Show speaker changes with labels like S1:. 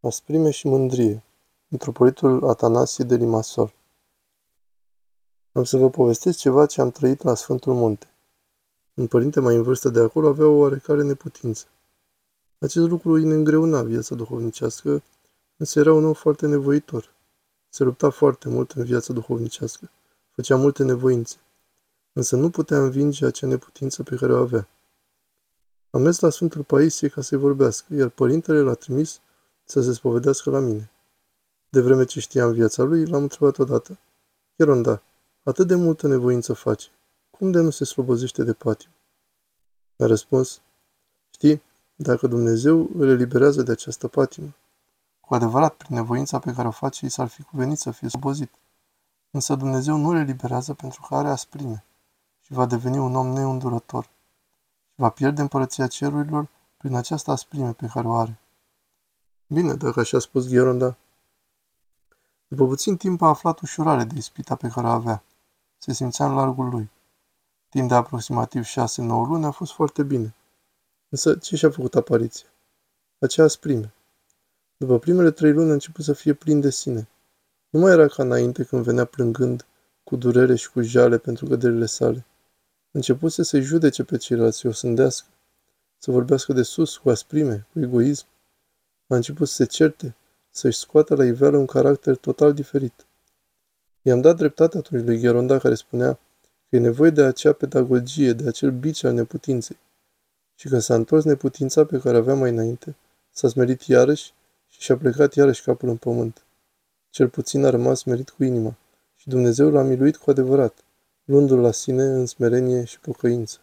S1: Asprime și mândrie Mitropolitul Atanasie de Limasol Am să vă povestesc ceva ce am trăit la Sfântul Munte. Un părinte mai în vârstă de acolo avea o oarecare neputință. Acest lucru îi îngreuna viața duhovnicească, însă era un om foarte nevoitor. Se lupta foarte mult în viața duhovnicească, făcea multe nevoințe, însă nu putea învinge acea neputință pe care o avea. Am mers la Sfântul Paisie ca să-i vorbească, iar părintele l-a trimis să se spovedească la mine. De vreme ce știam viața lui, l-am întrebat odată. Cheronda, atât de multă nevoință face. Cum de nu se slobozește de patim? Mi-a răspuns, știi, dacă Dumnezeu îl eliberează de această patimă, cu adevărat, prin nevoința pe care o face, i s-ar fi cuvenit să fie slobozit. Însă Dumnezeu nu îl eliberează pentru că are asprime și va deveni un om neîndurător și va pierde împărăția cerurilor prin această asprime pe care o are. Bine, dacă așa a spus Gheronda. După puțin timp a aflat ușurare de ispita pe care o avea. Se simțea în largul lui. Timp de aproximativ șase-nouă luni a fost foarte bine. Însă ce și-a făcut apariția? Aceea prime. După primele trei luni a început să fie plin de sine. Nu mai era ca înainte când venea plângând, cu durere și cu jale pentru căderile sale. Începuse să-i judece pe ceilalți, să o sândească, să vorbească de sus, cu asprime, cu egoism a început să se certe, să-și scoată la iveală un caracter total diferit. I-am dat dreptate atunci lui Gheronda care spunea că e nevoie de acea pedagogie, de acel bici al neputinței. Și că s-a întors neputința pe care avea mai înainte, s-a smerit iarăși și și-a plecat iarăși capul în pământ. Cel puțin a rămas smerit cu inima și Dumnezeu l-a miluit cu adevărat, luându-l la sine în smerenie și pocăință.